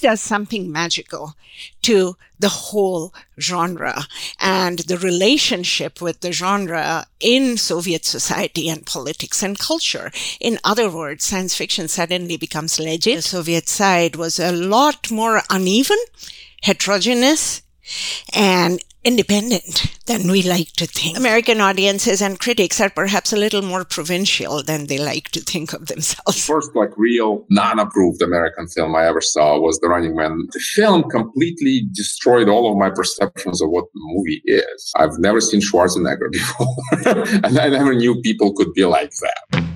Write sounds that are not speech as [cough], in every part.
does something magical to the whole genre and the relationship with the genre in Soviet society and politics and culture. In other words, science fiction suddenly becomes legit. The Soviet side was a lot more uneven, heterogeneous, and independent than we like to think. American audiences and critics are perhaps a little more provincial than they like to think of themselves. First, like real non-approved American film I ever saw was The Running Man. The film completely destroyed all of my perceptions of what the movie is. I've never seen Schwarzenegger [laughs] before, and I never knew people could be like that.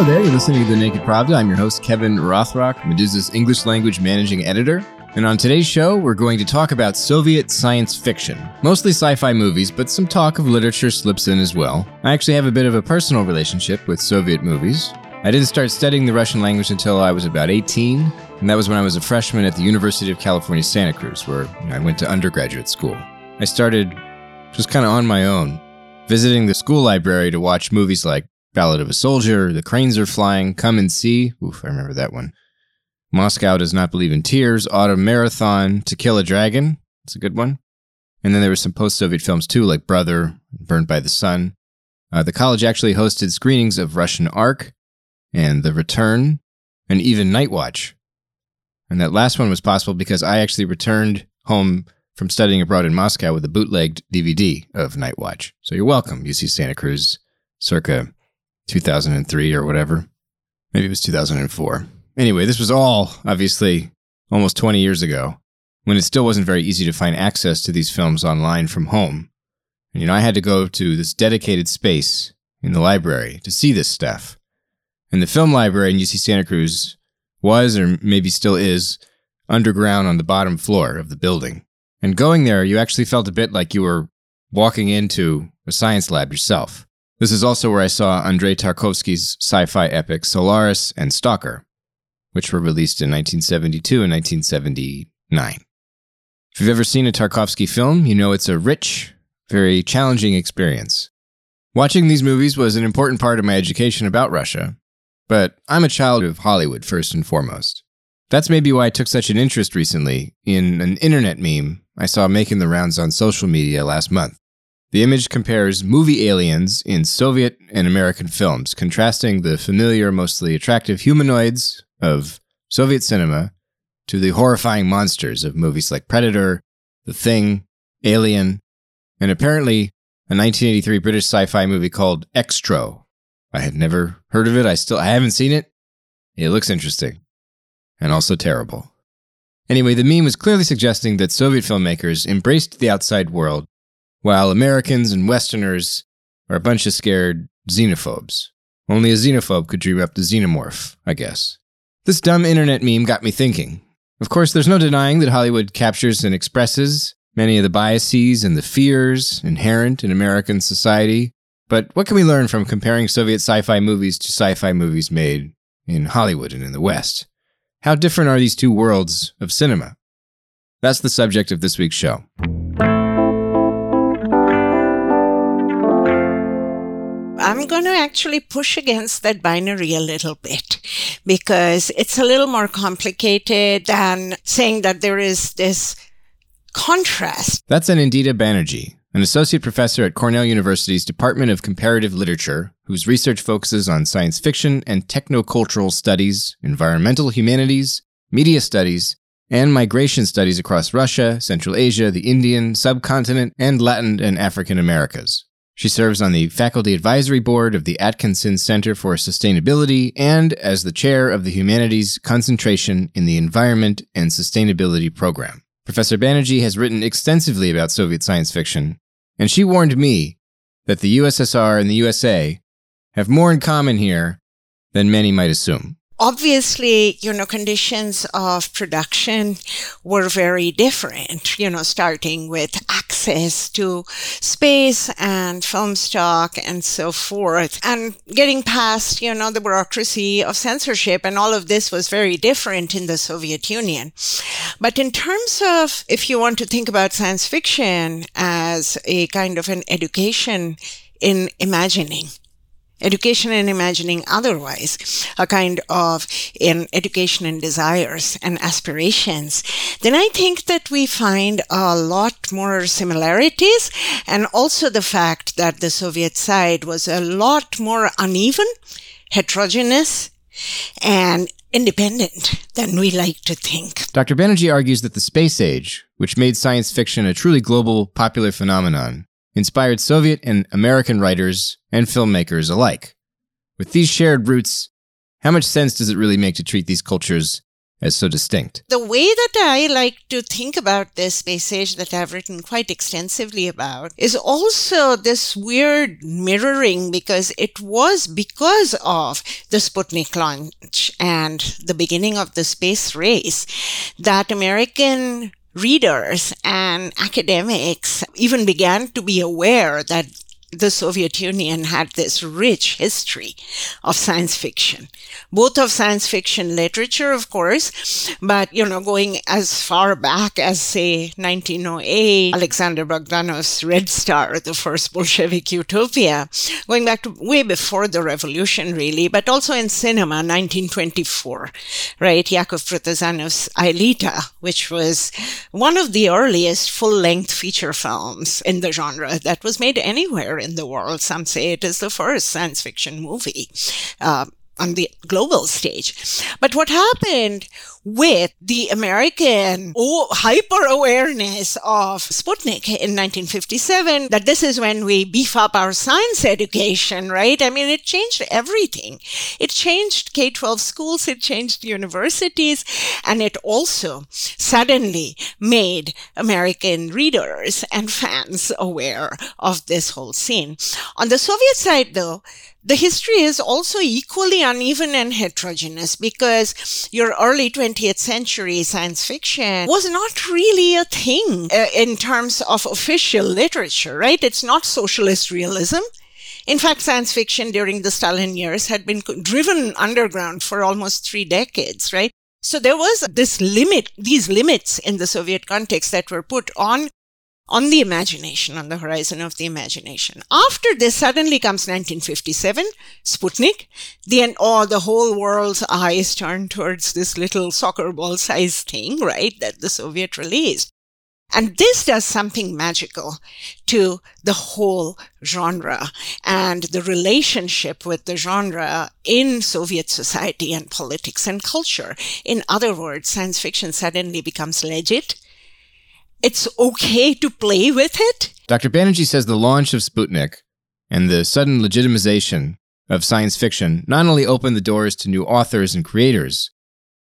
Hello there, you're listening to The Naked Pravda. I'm your host, Kevin Rothrock, Meduza's English language managing editor. And on today's show, we're going to talk about Soviet science fiction. Mostly sci fi movies, but some talk of literature slips in as well. I actually have a bit of a personal relationship with Soviet movies. I didn't start studying the Russian language until I was about 18, and that was when I was a freshman at the University of California, Santa Cruz, where I went to undergraduate school. I started just kind of on my own, visiting the school library to watch movies like Ballad of a Soldier, The Cranes Are Flying, Come and See. Oof, I remember that one. Moscow Does Not Believe in Tears, Autumn Marathon, To Kill a Dragon. It's a good one. And then there were some post Soviet films too, like Brother, Burned by the Sun. Uh, the college actually hosted screenings of Russian Ark and The Return and even Night Watch. And that last one was possible because I actually returned home from studying abroad in Moscow with a bootlegged DVD of Night Watch. So you're welcome, UC Santa Cruz, circa 2003 or whatever. Maybe it was 2004. Anyway, this was all obviously almost 20 years ago when it still wasn't very easy to find access to these films online from home. And, you know, I had to go to this dedicated space in the library to see this stuff. And the film library in UC Santa Cruz was, or maybe still is, underground on the bottom floor of the building. And going there, you actually felt a bit like you were walking into a science lab yourself. This is also where I saw Andrei Tarkovsky's sci fi epic Solaris and Stalker, which were released in 1972 and 1979. If you've ever seen a Tarkovsky film, you know it's a rich, very challenging experience. Watching these movies was an important part of my education about Russia, but I'm a child of Hollywood first and foremost. That's maybe why I took such an interest recently in an internet meme I saw making the rounds on social media last month. The image compares movie aliens in Soviet and American films, contrasting the familiar, mostly attractive humanoids of Soviet cinema to the horrifying monsters of movies like Predator, The Thing, Alien, and apparently a 1983 British sci-fi movie called Xtro. I had never heard of it. I still I haven't seen it. It looks interesting and also terrible. Anyway, the meme was clearly suggesting that Soviet filmmakers embraced the outside world while Americans and Westerners are a bunch of scared xenophobes. Only a xenophobe could dream up the xenomorph, I guess. This dumb internet meme got me thinking. Of course, there's no denying that Hollywood captures and expresses many of the biases and the fears inherent in American society. But what can we learn from comparing Soviet sci fi movies to sci fi movies made in Hollywood and in the West? How different are these two worlds of cinema? That's the subject of this week's show. I'm going to actually push against that binary a little bit because it's a little more complicated than saying that there is this contrast. That's an Anindita Banerjee, an associate professor at Cornell University's Department of Comparative Literature, whose research focuses on science fiction and technocultural studies, environmental humanities, media studies, and migration studies across Russia, Central Asia, the Indian subcontinent, and Latin and African Americas. She serves on the faculty advisory board of the Atkinson Center for Sustainability and as the chair of the Humanities Concentration in the Environment and Sustainability Program. Professor Banerjee has written extensively about Soviet science fiction, and she warned me that the USSR and the USA have more in common here than many might assume. Obviously, you know, conditions of production were very different, you know, starting with access to space and film stock and so forth, and getting past, you know, the bureaucracy of censorship. And all of this was very different in the Soviet Union. But in terms of, if you want to think about science fiction as a kind of an education in imagining, education and imagining otherwise, a kind of in education and desires and aspirations, then I think that we find a lot more similarities and also the fact that the Soviet side was a lot more uneven, heterogeneous, and independent than we like to think. Dr. Banerjee argues that the space age, which made science fiction a truly global popular phenomenon, inspired Soviet and American writers and filmmakers alike. With these shared roots, how much sense does it really make to treat these cultures as so distinct? The way that I like to think about this space age that I've written quite extensively about is also this weird mirroring because it was because of the Sputnik launch and the beginning of the space race that American readers and academics even began to be aware that the Soviet Union had this rich history of science fiction, both of science fiction literature, of course, but, you know, going as far back as, say, 1908, Alexander Bogdanov's Red Star, the first Bolshevik utopia, going back to way before the revolution, really, but also in cinema, 1924, right? Yakov Protazanov's Aelita, which was one of the earliest full length feature films in the genre that was made anywhere in the world. Some say it is the first science fiction movie. Uh, on the global stage. But what happened with the American oh, hyper awareness of Sputnik in 1957 that this is when we beef up our science education, right? I mean, it changed everything. It changed K 12 schools, it changed universities, and it also suddenly made American readers and fans aware of this whole scene. On the Soviet side, though, the history is also equally uneven and heterogeneous because your early 20th century science fiction was not really a thing uh, in terms of official literature, right? It's not socialist realism. In fact, science fiction during the Stalin years had been driven underground for almost three decades, right? So there was this limit, these limits in the Soviet context that were put on on the imagination, on the horizon of the imagination. After this, suddenly comes 1957, Sputnik, then all the whole world's eyes turn towards this little soccer ball sized thing, right, that the Soviet released. And this does something magical to the whole genre and the relationship with the genre in Soviet society and politics and culture. In other words, science fiction suddenly becomes legit it's okay to play with it. Dr. Banerjee says the launch of Sputnik and the sudden legitimization of science fiction not only opened the doors to new authors and creators,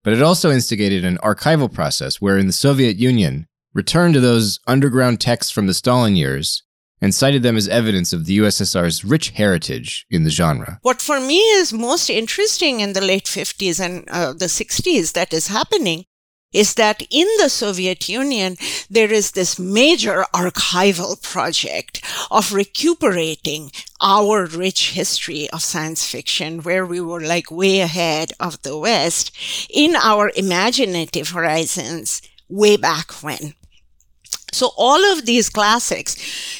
but it also instigated an archival process wherein the Soviet Union returned to those underground texts from the Stalin years and cited them as evidence of the USSR's rich heritage in the genre. What for me is most interesting in the late 50s and uh, the 60s that is happening is that in the Soviet Union, there is this major archival project of recuperating our rich history of science fiction, where we were like way ahead of the West in our imaginative horizons way back when. So all of these classics,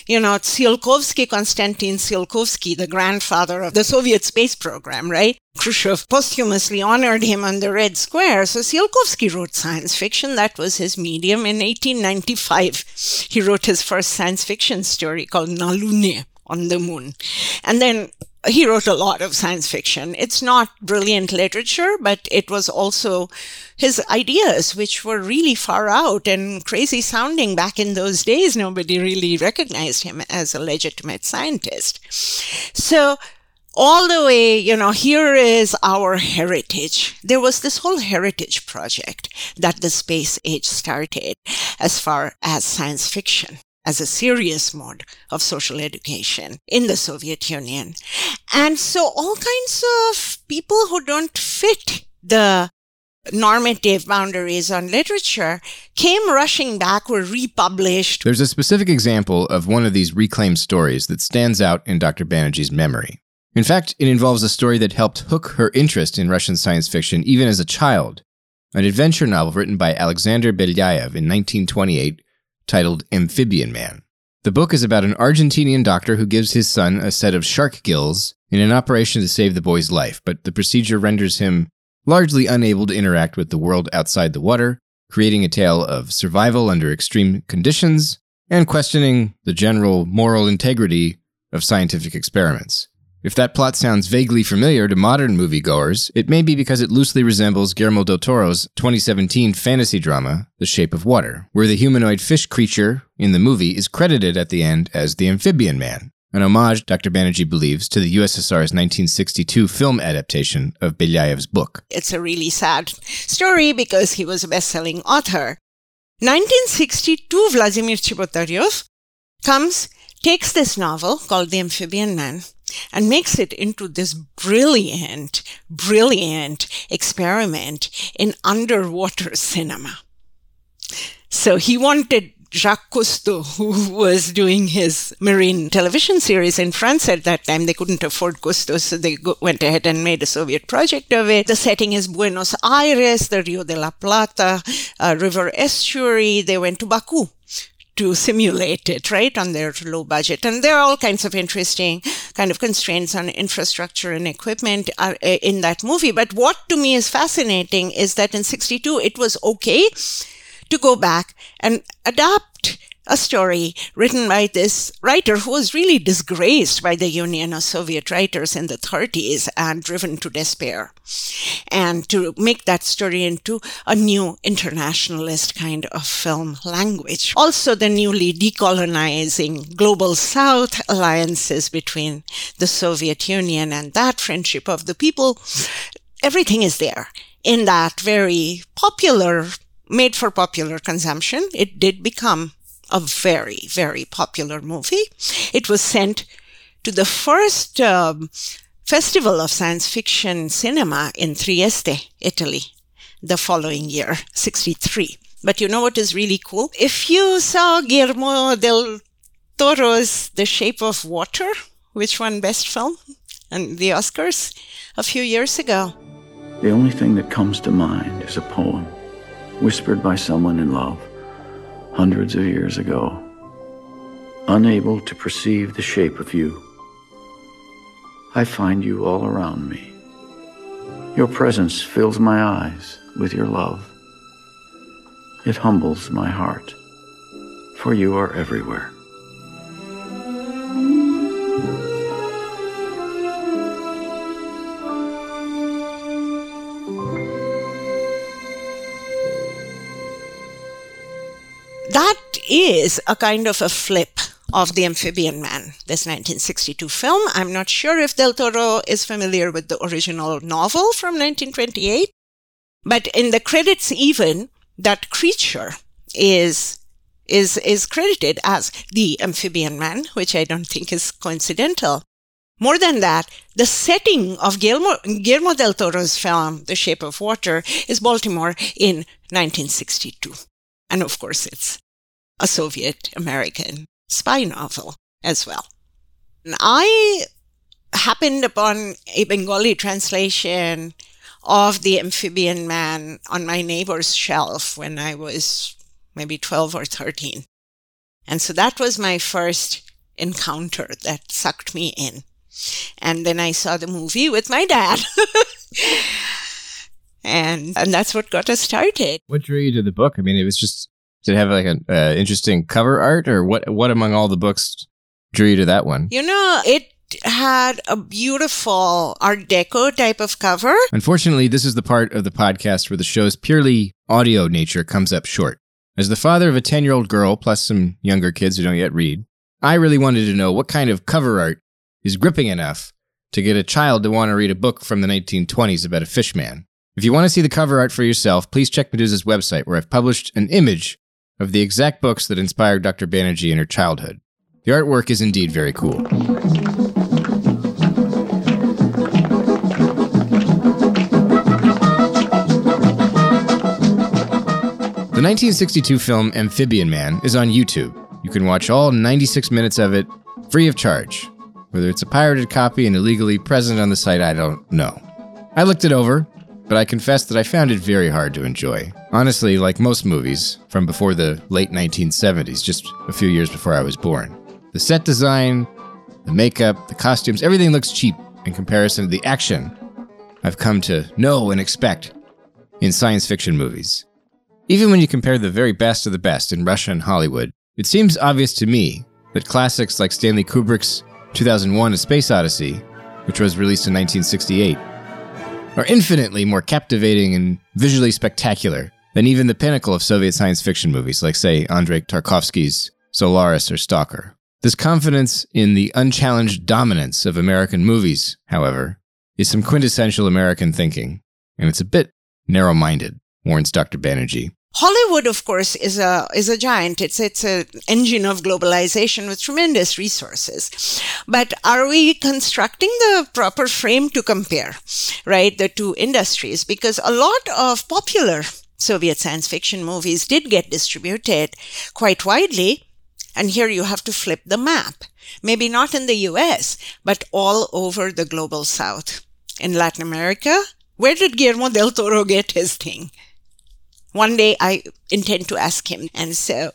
you know, Tsiolkovsky, Konstantin Tsiolkovsky, the grandfather of the Soviet space program, right? Khrushchev posthumously honored him on the Red Square. So Tsiolkovsky wrote science fiction. That was his medium. In 1895, he wrote his first science fiction story called Na Lune, on the moon. And then he wrote a lot of science fiction. It's not brilliant literature, but it was also his ideas, which were really far out and crazy sounding back in those days. Nobody really recognized him as a legitimate scientist. So, all the way, you know, here is our heritage. There was this whole heritage project that the space age started as far as science fiction as a serious mode of social education in the Soviet Union. And so all kinds of people who don't fit the normative boundaries on literature came rushing back, were republished. There's a specific example of one of these reclaimed stories that stands out in Dr. Banerjee's memory. In fact, it involves a story that helped hook her interest in Russian science fiction even as a child an adventure novel written by Alexander Belyaev in 1928 titled Amphibian Man. The book is about an Argentinian doctor who gives his son a set of shark gills in an operation to save the boy's life, but the procedure renders him largely unable to interact with the world outside the water, creating a tale of survival under extreme conditions and questioning the general moral integrity of scientific experiments. If that plot sounds vaguely familiar to modern moviegoers, it may be because it loosely resembles Guillermo del Toro's 2017 fantasy drama, The Shape of Water, where the humanoid fish creature in the movie is credited at the end as the amphibian man, an homage, Dr. Banerjee believes, to the USSR's 1962 film adaptation of Belyaev's book. It's a really sad story because he was a best selling author. 1962, Vladimir Chebotaryov comes, takes this novel called The Amphibian Man, and makes it into this brilliant, brilliant experiment in underwater cinema. So he wanted Jacques Cousteau, who was doing his marine television series in France at that time. They couldn't afford Cousteau, so they go- went ahead and made a Soviet project of it. The setting is Buenos Aires, the Rio de la Plata uh, river estuary. They went to Baku to simulate it, right, on their low budget. And there are all kinds of interesting kind of constraints on infrastructure and equipment uh, in that movie. But what to me is fascinating is that in 62, it was okay to go back and adapt a story written by this writer who was really disgraced by the Union of Soviet Writers in the 30s and driven to despair. And to make that story into a new internationalist kind of film language. Also, the newly decolonizing global South alliances between the Soviet Union and that friendship of the people. Everything is there in that very popular, made for popular consumption. It did become a very, very popular movie. It was sent to the first um, Festival of Science Fiction Cinema in Trieste, Italy, the following year, 63. But you know what is really cool? If you saw Guillermo del Toro's The Shape of Water, which won Best Film and the Oscars a few years ago. The only thing that comes to mind is a poem whispered by someone in love hundreds of years ago, unable to perceive the shape of you. I find you all around me. Your presence fills my eyes with your love. It humbles my heart, for you are everywhere. That is a kind of a flip of The Amphibian Man, this 1962 film. I'm not sure if Del Toro is familiar with the original novel from 1928, but in the credits, even that creature is is is credited as the amphibian man, which I don't think is coincidental. More than that, the setting of Guillermo, Guillermo del Toro's film, The Shape of Water, is Baltimore in 1962. And of course, it's a Soviet American spy novel as well. And I happened upon a Bengali translation of The Amphibian Man on my neighbor's shelf when I was maybe 12 or 13. And so that was my first encounter that sucked me in. And then I saw the movie with my dad. [laughs] and and that's what got us started. What drew you to the book? I mean, it was just did it have like an uh, interesting cover art, or what? What among all the books drew you to that one? You know, it had a beautiful Art Deco type of cover. Unfortunately, this is the part of the podcast where the show's purely audio nature comes up short. As the father of a 10 year old girl, plus some younger kids who don't yet read, I really wanted to know what kind of cover art is gripping enough to get a child to want to read a book from the 1920s about a fishman. If you want to see the cover art for yourself, please check Meduza's website, where I've published an image of the exact books that inspired Dr. Banerjee in her childhood. The artwork is indeed very cool. The 1962 film Amphibian Man is on YouTube. You can watch all 96 minutes of it free of charge. Whether it's a pirated copy and illegally present on the site, I don't know. I looked it over but I confess that I found it very hard to enjoy. Honestly, like most movies from before the late 1970s, just a few years before I was born. The set design, the makeup, the costumes, everything looks cheap in comparison to the action I've come to know and expect in science fiction movies. Even when you compare the very best of the best in Russia and Hollywood, it seems obvious to me that classics like Stanley Kubrick's 2001 A Space Odyssey, which was released in 1968, are infinitely more captivating and visually spectacular than even the pinnacle of Soviet science fiction movies like, say, Andrei Tarkovsky's Solaris or Stalker. This confidence in the unchallenged dominance of American movies, however, is some quintessential American thinking, and it's a bit narrow minded, warns Dr. Banerjee. Hollywood, of course, is a is a giant. It's it's an engine of globalization with tremendous resources. But are we constructing the proper frame to compare, right, the two industries? Because a lot of popular Soviet science fiction movies did get distributed quite widely and here you have to flip the map. Maybe not in the US, but all over the global south. In Latin America, where did Guillermo del Toro get his thing? One day I intend to ask him. And so,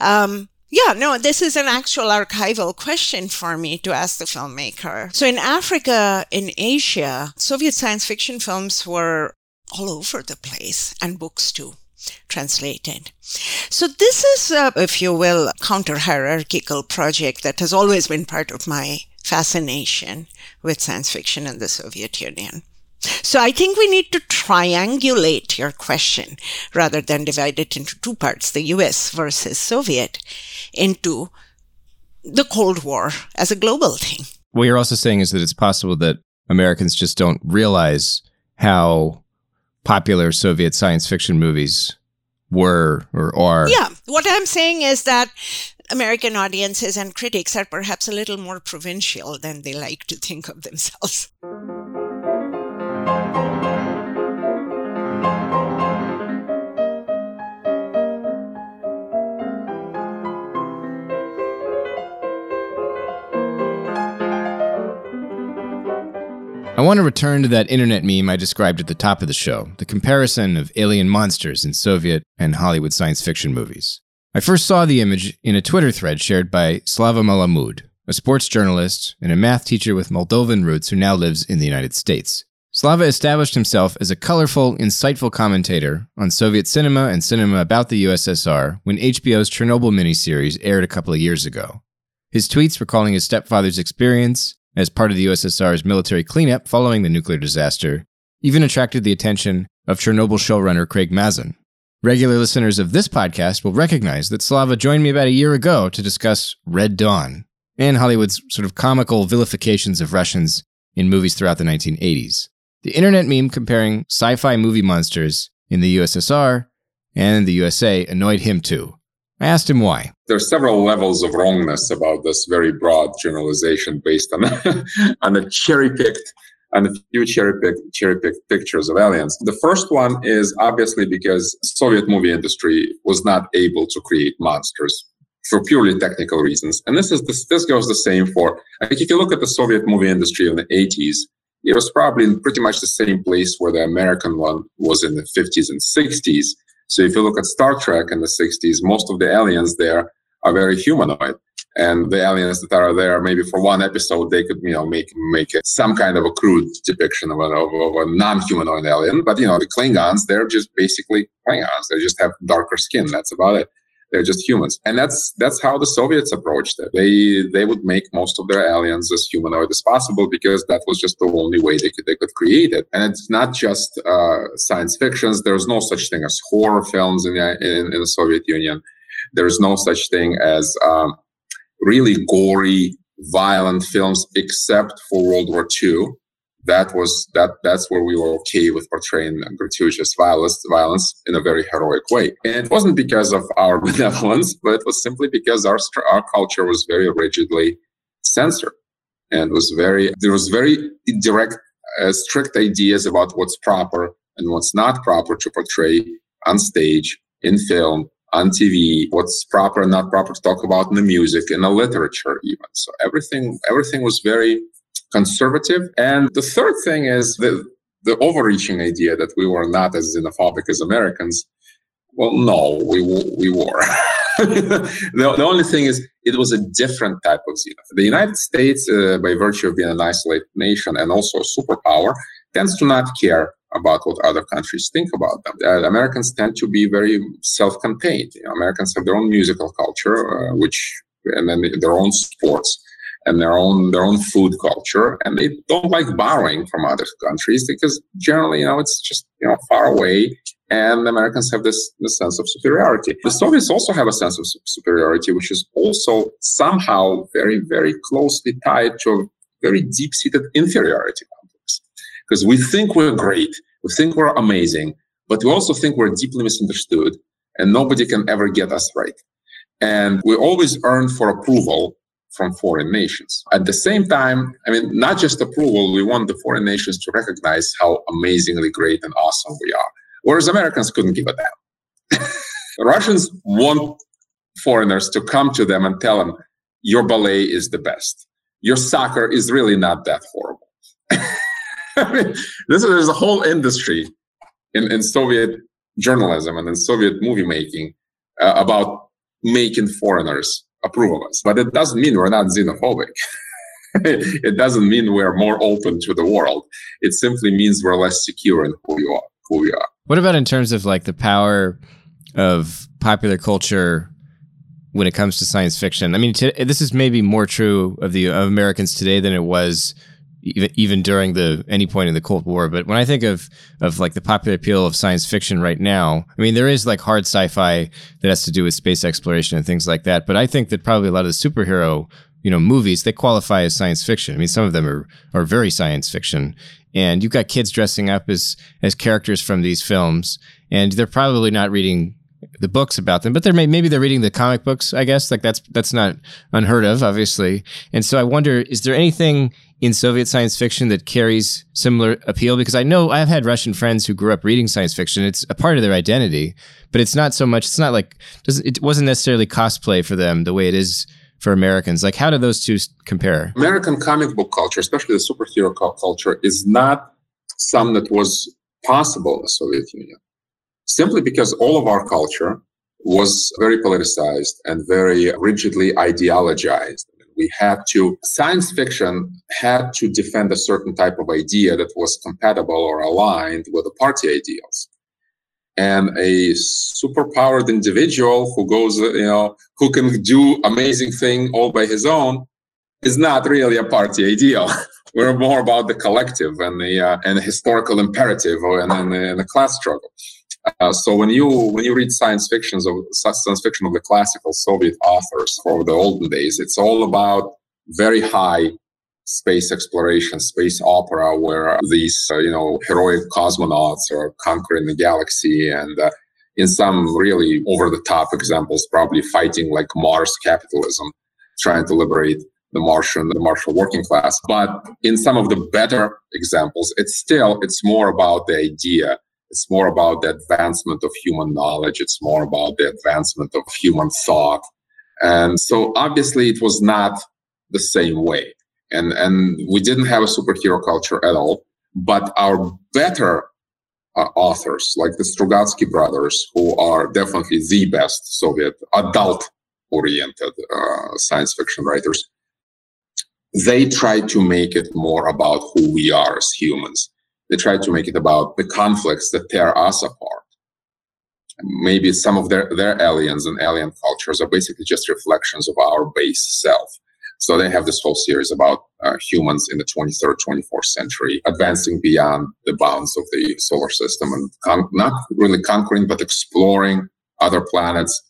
um, yeah, no, this is an actual archival question for me to ask the filmmaker. So in Africa, in Asia, Soviet science fiction films were all over the place and books too translated. So this is, a, if you will, counter hierarchical project that has always been part of my fascination with science fiction in the Soviet Union. So I think we need to triangulate your question rather than divide it into two parts, the US versus Soviet, into the Cold War as a global thing. What you're also saying is that it's possible that Americans just don't realize how popular Soviet science fiction movies were or are. Yeah. What I'm saying is that American audiences and critics are perhaps a little more provincial than they like to think of themselves. I want to return to that internet meme I described at the top of the show the comparison of alien monsters in Soviet and Hollywood science fiction movies. I first saw the image in a Twitter thread shared by Slava Malamud, a sports journalist and a math teacher with Moldovan roots who now lives in the United States. Slava established himself as a colorful, insightful commentator on Soviet cinema and cinema about the USSR when HBO's Chernobyl miniseries aired a couple of years ago. His tweets recalling his stepfather's experience as part of the USSR's military cleanup following the nuclear disaster, even attracted the attention of Chernobyl showrunner Craig Mazin. Regular listeners of this podcast will recognize that Slava joined me about a year ago to discuss Red Dawn and Hollywood's sort of comical vilifications of Russians in movies throughout the 1980s. The internet meme comparing sci fi movie monsters in the USSR and the USA annoyed him too. I asked him why. There are several levels of wrongness about this very broad generalization based on [laughs] on a cherry picked and a few cherry picked cherry picked pictures of aliens. The first one is obviously because Soviet movie industry was not able to create monsters for purely technical reasons. And this is this, this goes the same for like if you look at the Soviet movie industry in the 80s, it was probably in pretty much the same place where the American one was in the 50s and 60s so if you look at Star Trek in the 60s, most of the aliens there are very humanoid. And the aliens that are there, maybe for one episode, they could, you know, make make it some kind of a crude depiction of of a non-humanoid alien. But you know, the Klingons, they're just basically Klingons. They just have darker skin. That's about it. They're just humans, and that's that's how the Soviets approached it. They they would make most of their aliens as humanoid as possible because that was just the only way they could they could create it. And it's not just uh, science fictions. There's no such thing as horror films in the, in, in the Soviet Union. There's no such thing as um, really gory, violent films except for World War II that was that that's where we were okay with portraying gratuitous violence violence in a very heroic way and it wasn't because of our [laughs] benevolence but it was simply because our our culture was very rigidly censored and was very there was very direct uh, strict ideas about what's proper and what's not proper to portray on stage in film, on TV, what's proper and not proper to talk about in the music, in the literature, even. So everything, everything was very conservative. And the third thing is the, the overreaching idea that we were not as xenophobic as Americans. Well, no, we, we were. [laughs] the, the only thing is, it was a different type of xenophobia. The United States, uh, by virtue of being an isolated nation and also a superpower, tends to not care about what other countries think about them. Uh, Americans tend to be very self-contained. You know, Americans have their own musical culture, uh, which and then their own sports and their own their own food culture, and they don't like borrowing from other countries because generally, you know, it's just you know far away. And Americans have this, this sense of superiority. The Soviets also have a sense of superiority, which is also somehow very, very closely tied to a very deep-seated inferiority complex. Because we think we're great, we think we're amazing, but we also think we're deeply misunderstood, and nobody can ever get us right. And we always earn for approval from foreign nations. At the same time, I mean, not just approval, we want the foreign nations to recognize how amazingly great and awesome we are. Whereas Americans couldn't give a damn. [laughs] Russians want foreigners to come to them and tell them, your ballet is the best. Your soccer is really not that horrible. [laughs] I mean, there's a whole industry in, in Soviet journalism and in Soviet movie making uh, about making foreigners approve of us. But it doesn't mean we're not xenophobic. [laughs] it doesn't mean we're more open to the world. It simply means we're less secure in who you are, who we are. What about in terms of like the power of popular culture when it comes to science fiction? I mean, t- this is maybe more true of the of Americans today than it was even even during the any point in the Cold War. But when I think of of like the popular appeal of science fiction right now, I mean there is like hard sci-fi that has to do with space exploration and things like that. But I think that probably a lot of the superhero you know movies they qualify as science fiction. I mean some of them are are very science fiction, and you've got kids dressing up as as characters from these films, and they're probably not reading the books about them, but they're maybe they're reading the comic books. I guess like that's that's not unheard of, obviously. And so I wonder, is there anything in Soviet science fiction that carries similar appeal? Because I know I've had Russian friends who grew up reading science fiction. It's a part of their identity, but it's not so much. It's not like it wasn't necessarily cosplay for them the way it is for Americans. Like, how do those two compare? American comic book culture, especially the superhero culture, is not something that was possible in the Soviet Union simply because all of our culture was very politicized and very rigidly ideologized. We had to, science fiction had to defend a certain type of idea that was compatible or aligned with the party ideals. And a superpowered individual who goes, you know, who can do amazing thing all by his own is not really a party ideal. [laughs] We're more about the collective and the uh, and the historical imperative and, and, and the class struggle. Uh, so when you when you read science fictions of science fiction of the classical Soviet authors for the olden days, it's all about very high space exploration, space opera, where these uh, you know heroic cosmonauts are conquering the galaxy, and uh, in some really over the top examples, probably fighting like Mars capitalism, trying to liberate the Martian, the Martian working class. But in some of the better examples, it's still it's more about the idea it's more about the advancement of human knowledge. It's more about the advancement of human thought. And so obviously it was not the same way. And, and we didn't have a superhero culture at all. But our better uh, authors, like the Strugatsky brothers, who are definitely the best Soviet adult oriented uh, science fiction writers, they tried to make it more about who we are as humans they try to make it about the conflicts that tear us apart. Maybe some of their, their aliens and alien cultures are basically just reflections of our base self. So they have this whole series about uh, humans in the 23rd, 24th century, advancing beyond the bounds of the solar system and con- not really conquering, but exploring other planets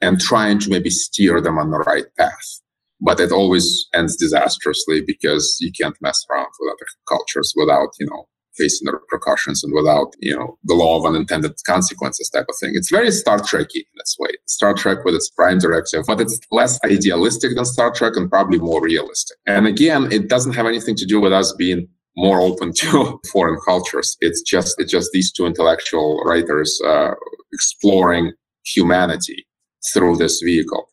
and trying to maybe steer them on the right path. But it always ends disastrously because you can't mess around with other cultures without, you know, facing the repercussions and without, you know, the law of unintended consequences type of thing. It's very Star Trekky in this way. Star Trek with its prime directive, but it's less idealistic than Star Trek and probably more realistic. And again, it doesn't have anything to do with us being more open [laughs] to foreign cultures. It's just it's just these two intellectual writers uh, exploring humanity through this vehicle.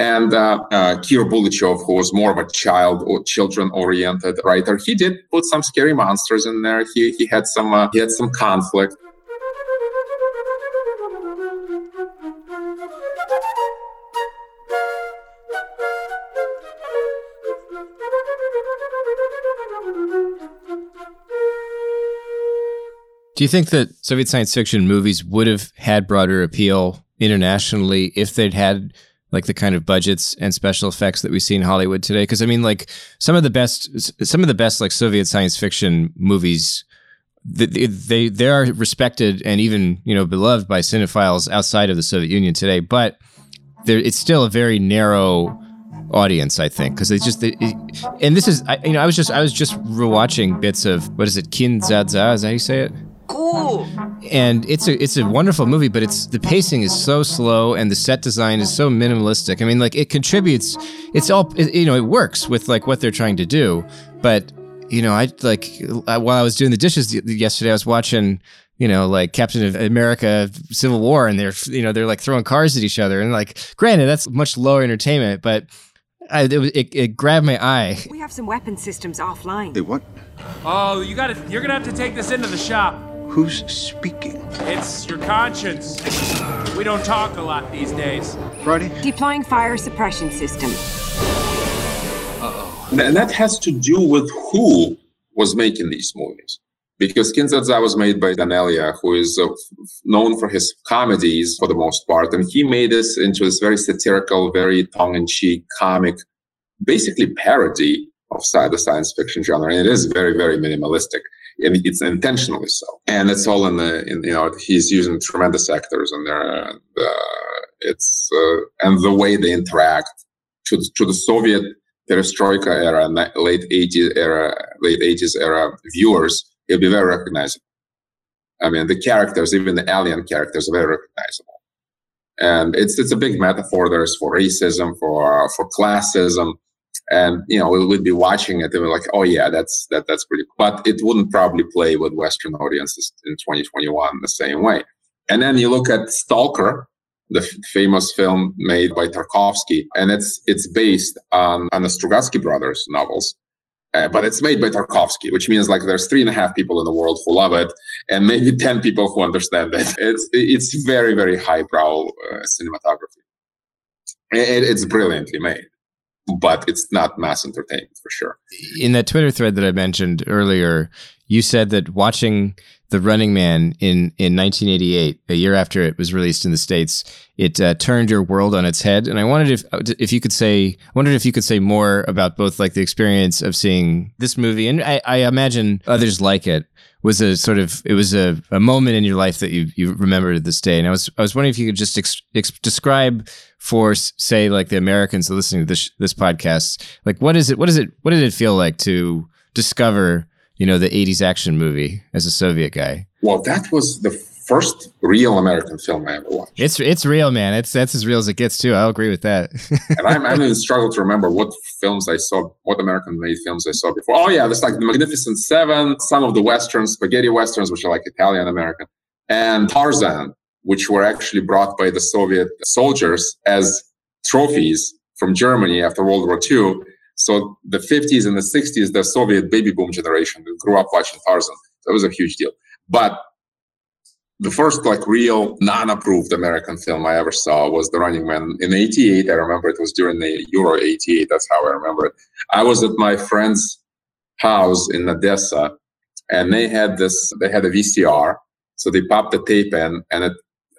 And uh, uh, Kira Bulychov, who was more of a child or children-oriented writer, he did put some scary monsters in there. He he had some uh, he had some conflict. Do you think that Soviet science fiction movies would have had broader appeal internationally if they'd had like the kind of budgets and special effects that we see in Hollywood today? Because I mean, like some of the best, some of the best like Soviet science fiction movies, they, they they are respected and even you know beloved by cinephiles outside of the Soviet Union today, but it's still a very narrow audience, I think, because they just they, and this is I, you know I was just I was just rewatching bits of what is it Kin Za Za is that how you say it? Cool. And it's a it's a wonderful movie, but it's the pacing is so slow and the set design is so minimalistic. I mean, like it contributes. It's all it, you know. It works with like what they're trying to do, but you know, I like while I was doing the dishes yesterday, I was watching you know, like Captain of America Civil War and they're, you know, they're like throwing cars at each other. And like, granted, that's much lower entertainment, but I, it, it, it, grabbed my eye. We have some weapon systems offline. Hey, what? Oh, you gotta, you're gonna have to take this into the shop. Who's speaking? It's your conscience. We don't talk a lot these days. Friday? Deploying fire suppression system. Uh-oh. And that has to do with who was making these movies. Because Kin Za Za was made by Danelia, who is uh, known for his comedies for the most part. And he made this into this very satirical, very tongue-in-cheek comic, basically parody of the science fiction genre. And it is very, very minimalistic and it's intentionally so. And it's all in the, in, you know, he's using tremendous actors in there, and uh, it's uh, and the way they interact to the, to the Soviet perestroika era, late 80s era, late 80s era viewers, it'll be very recognizable. I mean, the characters, even the alien characters, are very recognizable. And it's it's a big metaphor. There's for racism, for for classism, and you know we would be watching it and we're like oh yeah that's that that's pretty cool. but it wouldn't probably play with western audiences in 2021 the same way. And then you look at stalker the f- famous film made by tarkovsky and it's it's based on on the strugatsky brothers novels uh, but it's made by tarkovsky which means like there's three and a half people in the world who love it and maybe [laughs] 10 people who understand it. It's it's very very highbrow uh, cinematography. It, it's brilliantly made but it's not mass entertainment for sure. In that Twitter thread that I mentioned earlier, you said that watching The Running Man in, in 1988, a year after it was released in the States, it uh, turned your world on its head. And I wanted if if you could say, I wondered if you could say more about both like the experience of seeing this movie, and I, I imagine others like it was a sort of it was a, a moment in your life that you you remember to this day. And I was I was wondering if you could just ex, ex, describe for say like the Americans listening to this this podcast, like what is it? What is it? What did it feel like to discover you know the '80s action movie as a Soviet guy? Well, that was the first real American film I ever watched. It's it's real, man. It's that's as real as it gets too. I'll agree with that. [laughs] and I'm, I'm in struggle to remember what films I saw, what American-made films I saw before. Oh yeah, there's like the Magnificent Seven, some of the westerns, spaghetti westerns, which are like Italian American, and Tarzan, which were actually brought by the Soviet soldiers as trophies from Germany after World War II. So the 50s and the 60s, the Soviet baby boom generation grew up watching Tarzan. That was a huge deal. But the first like real non-approved American film I ever saw was The Running Man in '88. I remember it was during the Euro '88. That's how I remember it. I was at my friend's house in Odessa, and they had this. They had a VCR, so they popped the tape in, and it,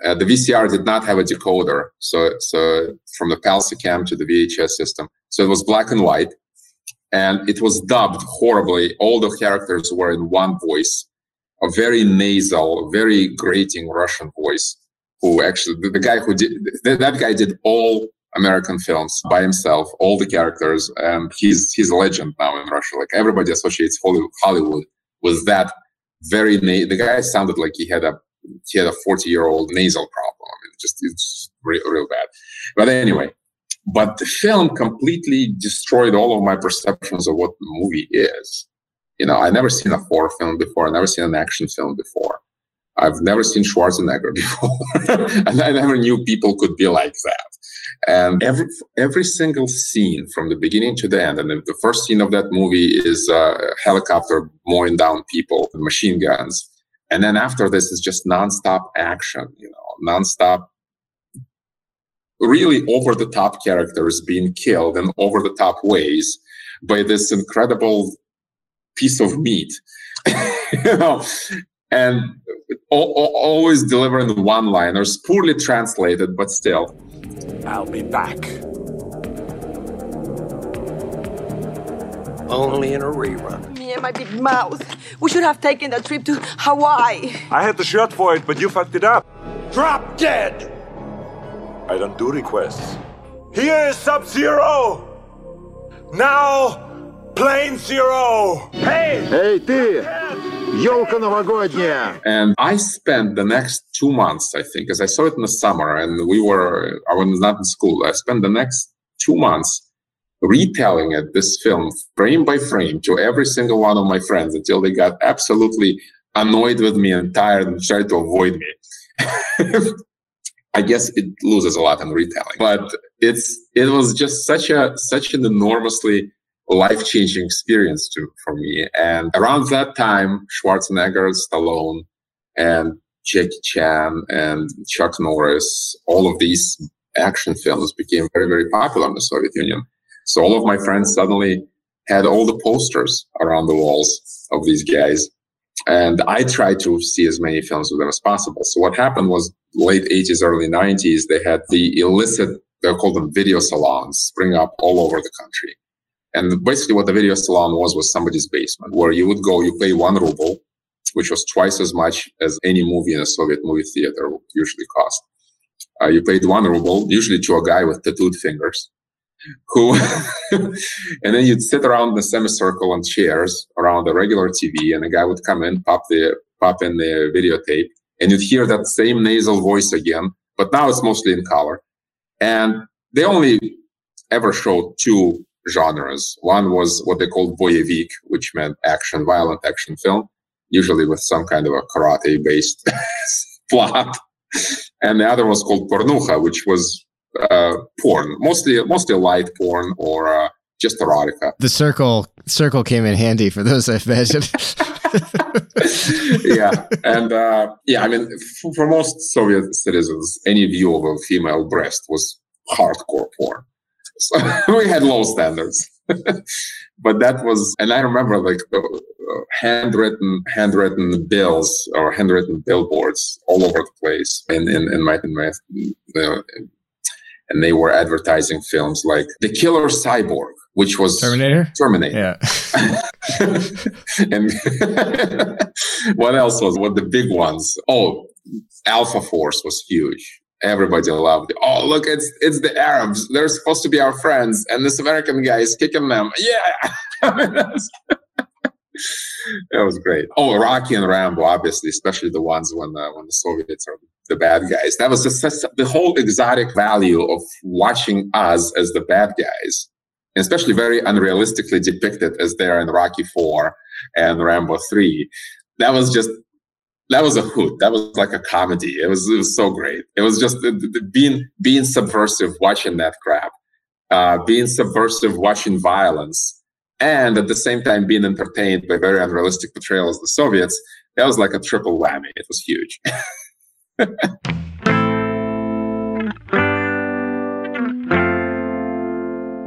uh, the VCR did not have a decoder. So so from the PAL SECAM to the VHS system, so it was black and white, and it was dubbed horribly. All the characters were in one voice a very nasal, very grating Russian voice. Who actually the, the guy who did that, guy did all American films by himself, all the characters, and he's he's a legend now in Russia. Like everybody associates Hollywood with that very na- the guy sounded like he had a he had a 40 year old nasal problem. I mean, just it's real, real bad. But anyway, but the film completely destroyed all of my perceptions of what the movie is. You know, I never seen a horror film before. I never seen an action film before. I've never seen Schwarzenegger [laughs] before, and I never knew people could be like that. And every every single scene from the beginning to the end, and the first scene of that movie is a helicopter mowing down people with machine guns, and then after this is just nonstop action, you know, nonstop, really over the top characters being killed in over the top ways by this incredible piece of meat, [laughs] you know, and always delivering one-liners, poorly translated, but still. I'll be back. Only in a rerun. Me and my big mouth. We should have taken that trip to Hawaii. I had the shot for it, but you fucked it up. Drop dead! I don't do requests. Here is Sub Zero! Now, Plain zero. Hey! Эй, ты! Елка новогодняя. And I spent the next two months, I think, because I saw it in the summer and we were, I was not in school. I spent the next two months retelling it, this film, frame by frame, to every single one of my friends until they got absolutely annoyed with me and tired and tried to avoid me. [laughs] I guess it loses a lot in retelling, but it's it was just such a such an enormously life changing experience to for me. And around that time, Schwarzenegger, Stallone, and Jackie Chan and Chuck Norris, all of these action films became very very popular in the Soviet Union. So all of my friends suddenly had all the posters around the walls of these guys. And I tried to see as many films with them as possible. So what happened was late 80s, early 90s, they had the illicit, they called them video salons, spring up all over the country. And basically what the video salon was, was somebody's basement where you would go, you pay one ruble, which was twice as much as any movie in a Soviet movie theater would usually cost. Uh, you paid one ruble, usually to a guy with tattooed fingers who [laughs] and then you'd sit around the semicircle on chairs around the regular TV and a guy would come in, pop the pop in the videotape, and you'd hear that same nasal voice again, but now it's mostly in color. And they only ever showed two genres. One was what they called boyevik, which meant action, violent action film, usually with some kind of a karate based [laughs] plot. And the other was called pornucha, which was uh, porn, mostly mostly light porn or uh, just erotica. The circle circle came in handy for those, I imagine. [laughs] yeah, and uh, yeah, I mean, for, for, most Soviet citizens, any view of a female breast was hardcore porn. So [laughs] we had low standards, [laughs] but that was, and I remember like uh, handwritten handwritten bills or handwritten billboards all over the place in in, in my in my uh, and they were advertising films like The Killer Cyborg, which was Terminator. Terminator. Yeah. [laughs] and what else was what the big ones? Oh, Alpha Force was huge. Everybody loved it. Oh, look, it's it's the Arabs. They're supposed to be our friends, and this American guy is kicking them. Yeah. [laughs] that was great. Oh, Rocky and Rambo, obviously, especially the ones when uh, when the Soviets are the bad guys. That was just the whole exotic value of watching us as the bad guys, and especially very unrealistically depicted as they are in Rocky Four and Rambo Three. That was just that was a hoot. That was like a comedy. It was it was so great. It was just the, the, being being subversive, watching that crap, uh, being subversive, watching violence and at the same time being entertained by very unrealistic portrayals of the Soviets, that was like a triple whammy. It was huge. [laughs]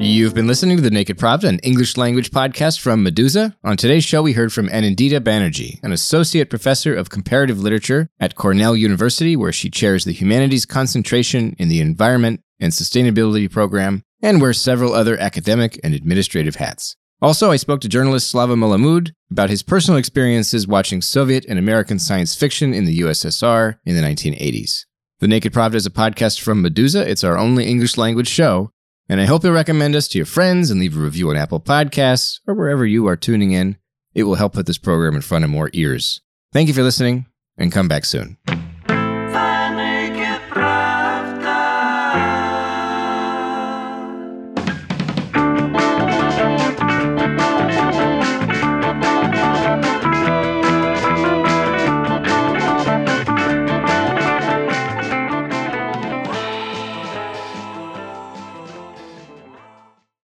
You've been listening to the Naked Pravda, an English language podcast from Meduza. On today's show, we heard from Anindita Banerjee, an associate professor of comparative literature at Cornell University, where she chairs the humanities concentration in the environment and sustainability program, and wears several other academic and administrative hats. Also, I spoke to journalist Slava Malamud about his personal experiences watching Soviet and American science fiction in the USSR in the 1980s. The Naked Pravda is a podcast from Meduza. It's our only English language show, and I hope you'll recommend us to your friends and leave a review on Apple Podcasts or wherever you are tuning in. It will help put this program in front of more ears. Thank you for listening, and come back soon.